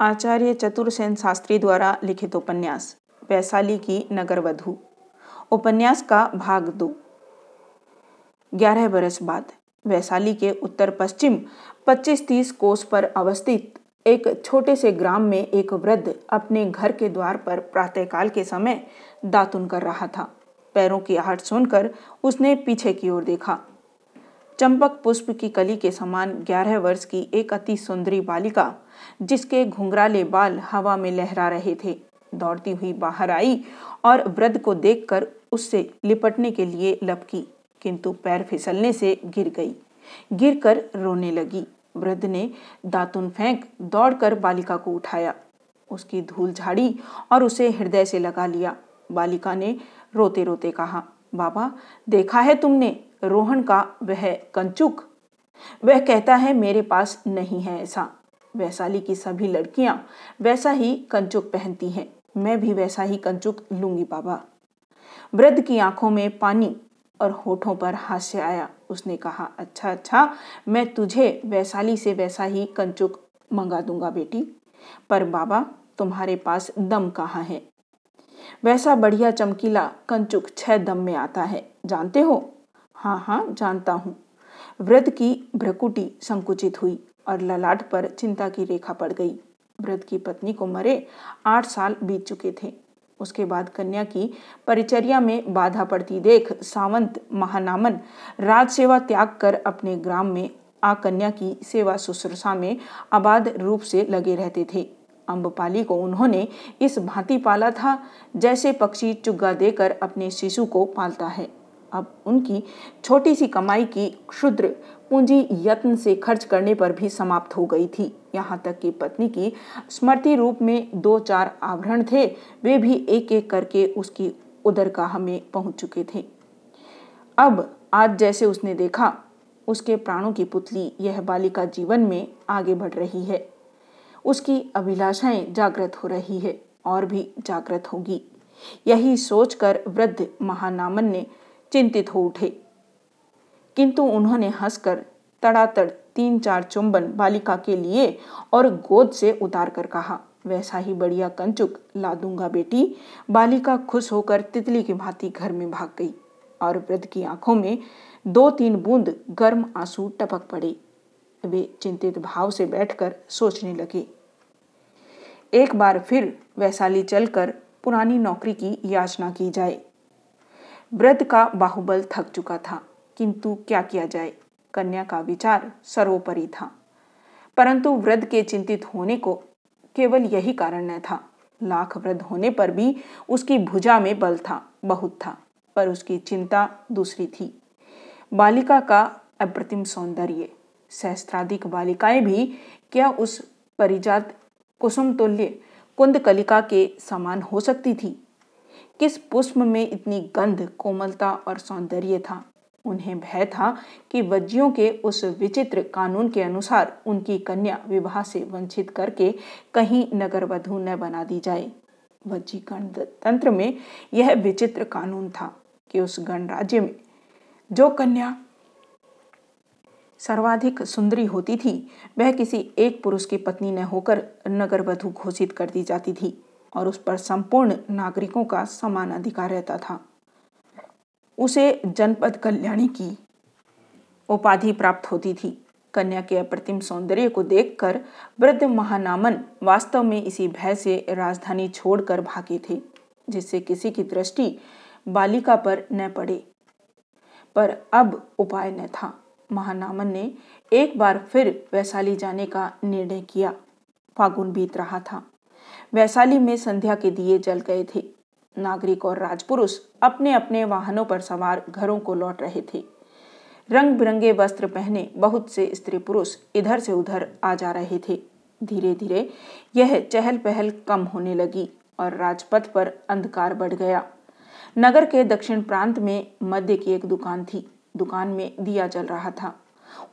आचार्य चतुर्सेन शास्त्री द्वारा लिखित उपन्यास, वैशाली की नगर वधु उपन्यास का भाग दो। ग्यारह बरस बाद, वैशाली के उत्तर पश्चिम 25-30 कोस पर अवस्थित एक छोटे से ग्राम में एक वृद्ध अपने घर के द्वार पर प्रातःकाल के समय दातुन कर रहा था। पैरों की आहट सुनकर उसने पीछे की ओर देखा। चंपक पुष्प की कली के समान ग्यारह वर्ष की एक अति सुंदरी बालिका, जिसके घुंघराले बाल हवा में लहरा रहे थे, दौड़ती हुई बाहर आई और वृद्ध को देखकर उससे लिपटने के लिए लपकी, किंतु पैर फिसलने से गिर गई। गिरकर रोने लगी। वृद्ध ने दातुन फेंक दौड़कर बालिका को उठाया। उसकी धूल झाड़ी और उसे हृदय से लगा लिया। बालिका ने रोते रोते कहा बाबा, देखा है तुमने रोहन का वह कंचुक? वह कहता है, मेरे पास नहीं है ऐसा। वैशाली की सभी लड़कियाँ वैसा ही कंचुक पहनती हैं। मैं भी वैसा ही कंचुक लूँगी बाबा। वृद्ध की आँखों में पानी और होठों पर हास्य आया। उसने कहा अच्छा अच्छा मैं तुझे वैशाली से वैसा ही कंचुक मंगा दूँगा बेटी। पर बाबा, तुम्हारे पास दम कहाँ है? वैसा बढ़िया चमकीला कंचुक छह दम में आता है। जानते हो? हाँ हाँ जानता हूँ। वृद्ध की भ्रकुटी संकुचित हुई और ललाट पर चिंता की रेखा पड़ गई। वृद्ध की पत्नी को मरे आठ साल बीत चुके थे। उसके बाद कन्या की परिचर्या में बाधा पड़ती देख सावंत महानामन राज सेवा त्याग कर अपने ग्राम में आ कन्या की सेवा शुश्रूषा में आबाद रूप से लगे रहते थे। अम्बपाली को उन्होंने इस भांति पाला था, जैसे पक्षी चुग्गा देकर अपने शिशु को पालता है। अब उनकी छोटी सी कमाई की क्षुद्र पूंजी यत्न से खर्च करने पर भी समाप्त हो गई थी। यहाँ तक कि पत्नी की स्मृति रूप में दो चार आभरण थे, वे भी एक एक करके उसकी उदर का हमें पहुँच चुके थे। अब आज जैसे उसने देखा, उसके प्राणों की पुतली यह बालिका जीवन में आगे बढ़ रही है। उसकी अभिलाषाएँ जागृत हो रही है और भी जागृत होगी। यही सोचकर वृद्ध महानामन ने चिंतित हो उठे। किंतु उन्होंने हंसकर तड़ातड़ तीन चार चुंबन बालिका के लिए और गोद से उतार कर कहा, वैसा ही बढ़िया कंचुक, ला दूँगा बेटी। बालिका खुश होकर तितली की भांति घर में भाग गई और वृद्ध की आँखों में दो तीन बूंद गर्म आँसू टपक पड़े। वे चिंतित भाव से बैठकर सोचने लगे। एक बार फिर वैशाली चलकर पुरानी नौकरी की याचना की जाए। वृद्ध का बाहुबल थक चुका था, किंतु क्या किया जाए? कन्या का विचार सर्वोपरि था। परंतु वृद्ध के चिंतित होने को केवल यही कारण न था। लाख वृद्ध होने पर भी उसकी भुजा में बल था, बहुत था, पर उसकी चिंता दूसरी थी। बालिका का अप्रतिम सौंदर्य, सहस्त्राधिक बालिकाएँ भी क्या उस परिजात कुसुम तुल्य कुंद कलिका के समान हो सकती थी। किस पुष्प में इतनी गंध, कोमलता और सौंदर्य था? उन्हें भय था कि वज्जियों के उस विचित्र कानून के अनुसार उनकी कन्या विवाह से वंचित करके कहीं नगर वधु न बना दी जाए। वज्जी गणतंत्र में यह विचित्र कानून था कि उस गणराज्य में जो कन्या सर्वाधिक सुंदरी होती थी, वह किसी एक पुरुष की पत्नी न होकर नगर वधु घोषित कर दी जाती थी और उस पर संपूर्ण नागरिकों का समान अधिकार रहता था। उसे जनपद कल्याणी की उपाधि प्राप्त होती थी। कन्या के अप्रतिम सौंदर्य को देखकर वृद्ध महानामन वास्तव में इसी भय से राजधानी छोड़कर भागे थे, जिससे किसी की दृष्टि बालिका पर न पड़े। पर अब उपाय न था। महानामन ने एक बार फिर वैशाली जाने का निर्णय किया। फागुन बीत रहा था। वैशाली में संध्या के दिए जल गए थे। नागरिक और राजपुरुष अपने अपने वाहनों पर सवार घरों को लौट रहे थे। रंग बिरंगे वस्त्र पहने बहुत से स्त्री पुरुष इधर से उधर आ जा रहे थे। धीरे धीरे यह चहल पहल कम होने लगी और राजपथ पर अंधकार बढ़ गया। नगर के दक्षिण प्रांत में मध्य की एक दुकान थी। दुकान में दिया जल रहा था।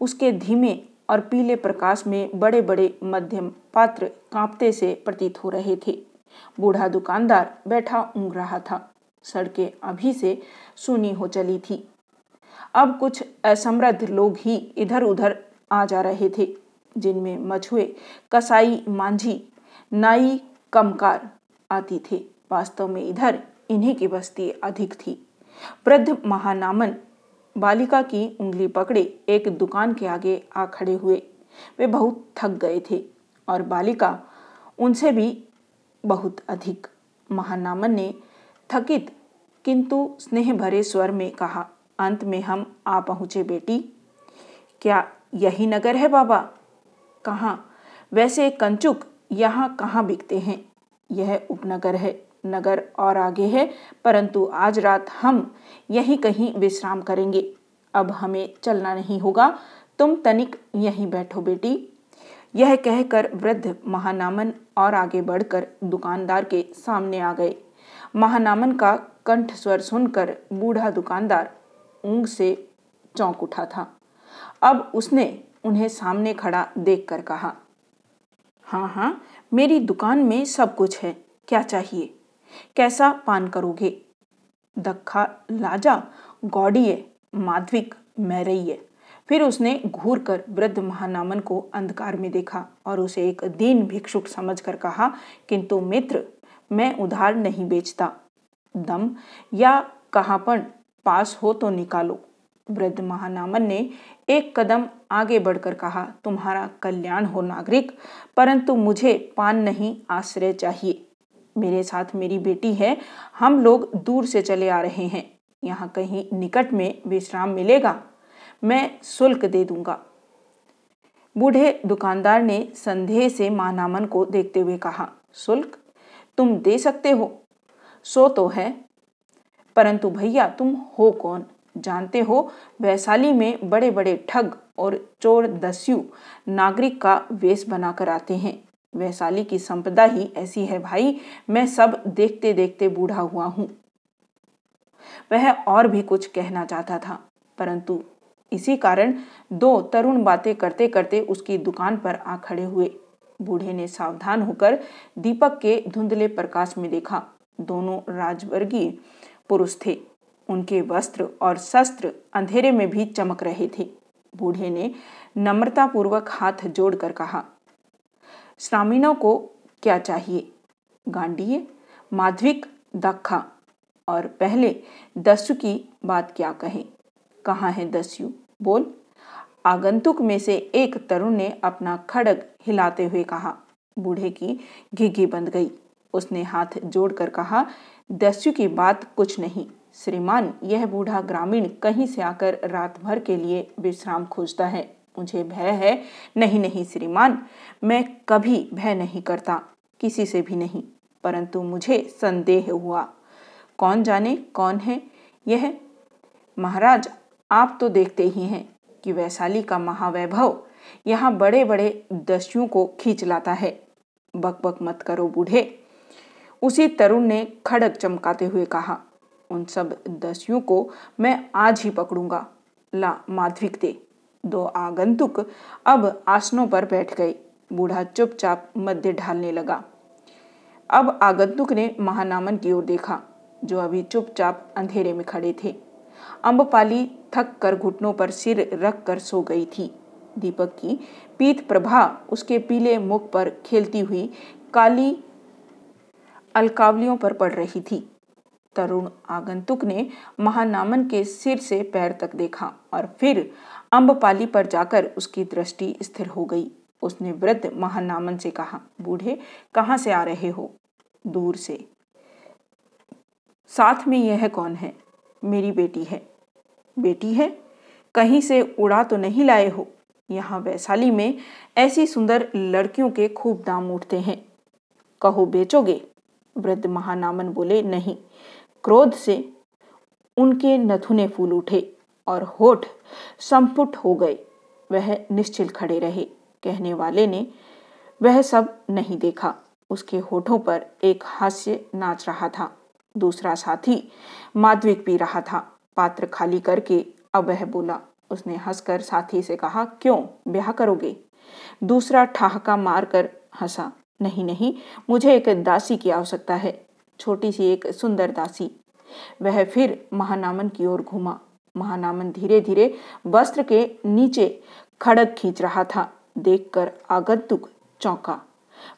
उसके धीमे और पीले प्रकाश में बड़े बड़े मध्यम पात्र कांपते से प्रतीत हो रहे थे। बूढ़ा दुकानदार बैठा ऊँग रहा था। सड़कें अभी से सुनी हो चली थी। अब कुछ असमृद्ध लोग ही इधर उधर आ जा रहे थे, जिनमें मछुए, कसाई, मांझी, नाई, कमकार आती थे। वास्तव में इधर इन्हीं की बस्ती अधिक थी। वृद्ध महानामन बालिका की उंगली पकड़े एक दुकान के आगे आ खड़े हुए। वे बहुत थक गए थे और बालिका उनसे भी बहुत अधिक। महानामन ने थकित किंतु स्नेह भरे स्वर में कहा, अंत में हम आ पहुँचे बेटी। क्या यही नगर है बाबा? कहाँ? वैसे कंचुक यहाँ कहाँ बिकते हैं? यह उपनगर है। नगर और आगे है, परंतु आज रात हम यहीं कहीं विश्राम करेंगे। अब हमें चलना नहीं होगा। तुम तनिक यहीं बैठो बेटी। यह कहकर वृद्ध महानामन और आगे बढ़कर दुकानदार के सामने आ गए। महानामन का कंठ स्वर सुनकर बूढ़ा दुकानदार ऊंग से चौंक उठा था। अब उसने उन्हें सामने खड़ा देखकर कहा हाँ हाँ मेरी दुकान में सब कुछ है। क्या चाहिए? कैसा पान करोगे? दखा लाजा गौड़िए माधविक, मैरैये। फिर उसने घूर कर वृद्ध महानामन को अंधकार में देखा और उसे एक दीन भिक्षुक समझकर कहा, किंतु मित्र, मैं उधार नहीं बेचता। दम या कहापन पास हो तो निकालो। वृद्ध महानामन ने एक कदम आगे बढ़कर कहा, तुम्हारा कल्याण हो नागरिक, परंतु मुझे पान नहीं आश्रय चाहिए। मेरे साथ मेरी बेटी है, हम लोग दूर से चले आ रहे हैं। यहाँ कहीं निकट में विश्राम मिलेगा, मैं शुल्क दे दूँगा। बूढ़े दुकानदार ने संदेह से मानामन को देखते हुए कहा, शुल्क तुम दे सकते हो, सो तो है, परंतु भैया तुम हो कौन? जानते हो, वैशाली में बड़े बड़े ठग और चोर दस्यु नागरिक का वेश बनाकर आते हैं। वैशाली की संपदा ही ऐसी है भाई। मैं सब देखते देखते बूढ़ा हुआ हूँ। वह और भी कुछ कहना चाहता था, परंतु इसी कारण दो तरुण बातें करते करते उसकी दुकान पर आ खड़े हुए। बूढ़े ने सावधान होकर दीपक के धुंधले प्रकाश में देखा, दोनों राजवर्गीय पुरुष थे। उनके वस्त्र और शस्त्र अंधेरे में भी चमक रहे थे। बूढ़े ने नम्रतापूर्वक हाथ जोड़कर कहा श्रामीणों को क्या चाहिए? गांडीय, माधविक दखा और पहले दस्यु की बात क्या कहें? कहाँ है दस्यु? बोल। आगंतुक में से एक तरुण ने अपना खड़ग हिलाते हुए कहा। बूढ़े की घिघी बंद गई। उसने हाथ जोड़कर कहा, दस्यु की बात कुछ नहीं। श्रीमान, यह बूढ़ा ग्रामीण कहीं से आकर रात भर के लिए विश्राम खोजता है। मुझे भय है। नहीं नहीं, श्रीमान, मैं कभी भय नहीं करता, किसी से भी नहीं, परंतु मुझे संदेह हुआ। कौन जाने, कौन है? यह, महाराज, आप तो देखते ही हैं कि वैशाली का महावैभव यहाँ बड़े बड़े दस्युओं को खींच लाता है। बक बक मत करो बूढ़े। उसी तरुण ने खड़क चमकाते हुए कहा, उन सब दस्युओं को मैं आज ही पकड़ूँगा। ला माधविक दे। दो आगंतुक अब आसनों पर बैठ गए। बूढ़ा चुपचाप मध्य ढालने लगा। अब आगंतुक ने महानामन की ओर देखा, जो अभी चुपचाप अंधेरे में खड़े थे। अम्बपाली थक कर घुटनों पर सिर रख कर सो गई थी। दीपक की पीत प्रभा उसके पीले मुख पर खेलती हुई काली अलकावलियों पर पड़ रही थी। तरुण आगंतुक ने महानामन के सिर से पैर तक देखा और फिर अम्बपाली पर जाकर उसकी दृष्टि स्थिर हो गई। उसने वृद्ध महानामन से कहा, बूढ़े, कहाँ से आ रहे हो? दूर से। साथ में यह कौन है? मेरी बेटी है। बेटी है? कहीं से उड़ा तो नहीं लाए हो? यहाँ वैशाली में ऐसी सुंदर लड़कियों के खूब दाम उठते हैं। कहो, बेचोगे? वृद्ध महानामन बोले, नहीं। क्रोध से उनके नथुने फूल उठे। और होठ संपुट हो गए। वह निश्चिल खड़े रहे। कहने वाले ने, वह सब नहीं देखा। उसके होठों पर एक हास्य नाच रहा था। दूसरा साथी माधविक पी रहा था। पात्र खाली करके अब वह बोला, उसने हंसकर साथी से कहा, क्यों? ब्याह करोगे? दूसरा ठहाका मारकर हंसा, नहीं नहीं, मुझे एक दासी की आवश्यकता है। छोटी सी एक सुंदर दासी। वह फिर महानामन की ओर घूमा। महानामन धीरे धीरे वस्त्र के नीचे खड़क खींच रहा था। देखकर आगंतुक चौंका।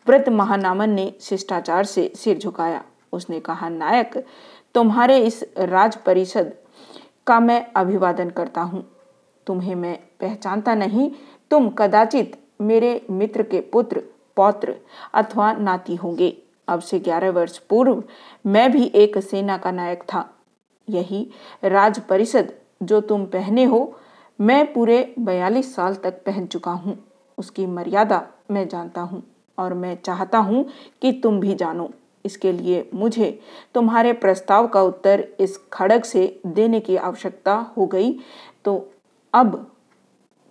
वृद्ध महानामन ने शिष्टाचार से सिर झुकाया। उसने कहा, नायक, तुम्हारे इस राज परिषद का मैं अभिवादन करता हूँ। तुम्हें मैं पहचानता नहीं, तुम कदाचित मेरे मित्र के पुत्र, पौत्र अथवा नाती होंगे। अब से ग्यारह वर्ष पूर्व मैं भी एक सेना का नायक था। यही राज परिषद जो तुम पहने हो, मैं पूरे बयालीस साल तक पहन चुका हूँ। उसकी मर्यादा मैं जानता हूँ और मैं चाहता हूँ कि तुम भी जानो। इसके लिए मुझे तुम्हारे प्रस्ताव का उत्तर इस खड़ग से देने की आवश्यकता हो गई तो अब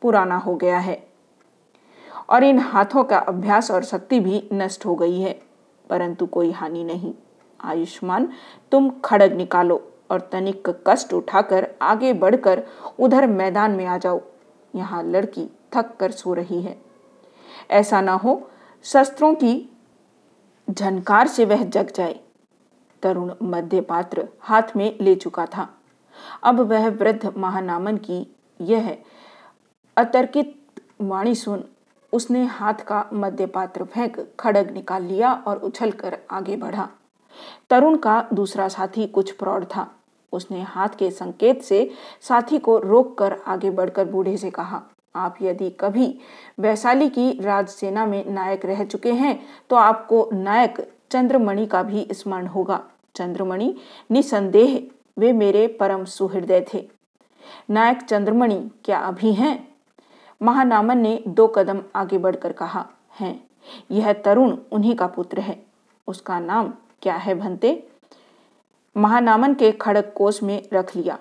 पुराना हो गया है। और इन हाथों का अभ्यास और शक्ति भी नष्ट हो गई है, परंतु कोई हानि नहीं। आयुष्मान, तुम खड़ग निकालो। और तनिक कष्ट उठाकर आगे बढ़कर उधर मैदान में आ जाओ। यहाँ लड़की थक कर सो रही है। ऐसा ना हो शस्त्रों की झनकार से वह जग जाए। तरुण मध्य पात्र हाथ में ले चुका था। अब वह वृद्ध महानामन की यह अतर्कित वाणी सुन उसने हाथ का मध्य पात्र फेंक खड़ग निकाल लिया और उछलकर आगे बढ़ा। तरुण का दूसरा साथी कुछ प्रौढ़ था। उसने हाथ के संकेत से साथी को रोककर आगे बढ़कर बूढ़े से कहा, आप यदि कभी वैशाली की राजसेना में नायक रह चुके हैं तो आपको नायक चंद्रमणि का भी स्मरण होगा। चंद्रमणि निसंदेह वे मेरे परम सुहृदय थे। नायक चंद्रमणि क्या अभी हैं? महानामन ने दो कदम आगे बढ़कर कहा, हैं। यह तरुण उन्हीं का पुत्र है। उसका नाम क्या है भंते महानामन के खड़क कोष में रख लिया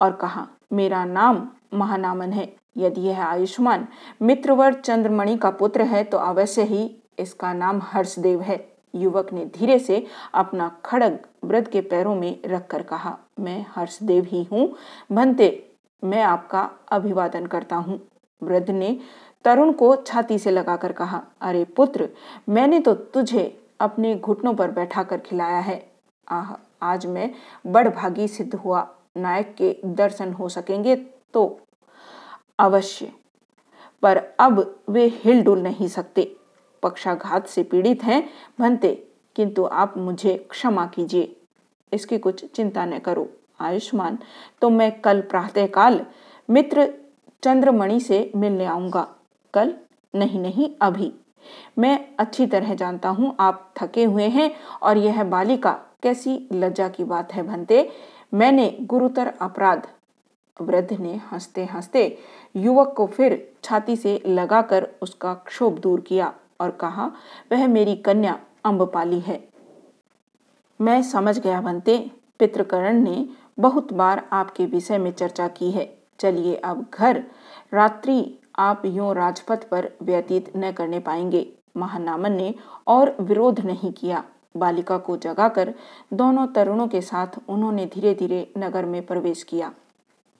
और कहा, मेरा नाम महानामन है। यदि यह आयुष्मान मित्रवर चंद्रमणि का पुत्र है तो अवश्य ही इसका नाम हर्षदेव है। युवक ने धीरे से अपना खड़ग वृद्ध के पैरों में रखकर कहा, मैं हर्षदेव ही हूँ। भंते मैं आपका अभिवादन करता हूँ। वृद्ध ने तरुण को छाती से लगाकर कहा, अरे पुत्र, मैंने तो तुझे अपने घुटनों पर बैठा कर खिलाया है। आह, आज मैं बड़ भागी सिद्ध हुआ। नायक के दर्शन हो सकेंगे तो अवश्य। पर अब वे हिलडुल नहीं सकते। पक्षाघात से पीड़ित हैं भनते किंतु आप मुझे क्षमा कीजिए। इसकी कुछ चिंता न करो। आयुष्मान तो मैं कल प्रातःकाल मित्र चंद्रमणि से मिलने आऊँगा। कल? नहीं नहीं, अभी। मैं अच्छी तरह जानता हूँ, आप थके हुए हैं और यह बालिका कैसी लज्जा की बात है भंते। मैंने गुरुतर अपराध। वृद्ध ने हँसते हँसते युवक को फिर छाती से लगाकर उसका क्षोभ दूर किया और कहा, वह मेरी कन्या अम्बपाली है। मैं समझ गया बनते पितृकरण ने बहुत बार आपके विषय में चर्चा की है। चलिए अब घर। रात्रि आप यूँ राजपथ पर व्यतीत न करने पाएँगे। महानामन ने और विरोध नहीं किया। बालिका को जगाकर दोनों तरुणों के साथ उन्होंने धीरे धीरे नगर में प्रवेश किया।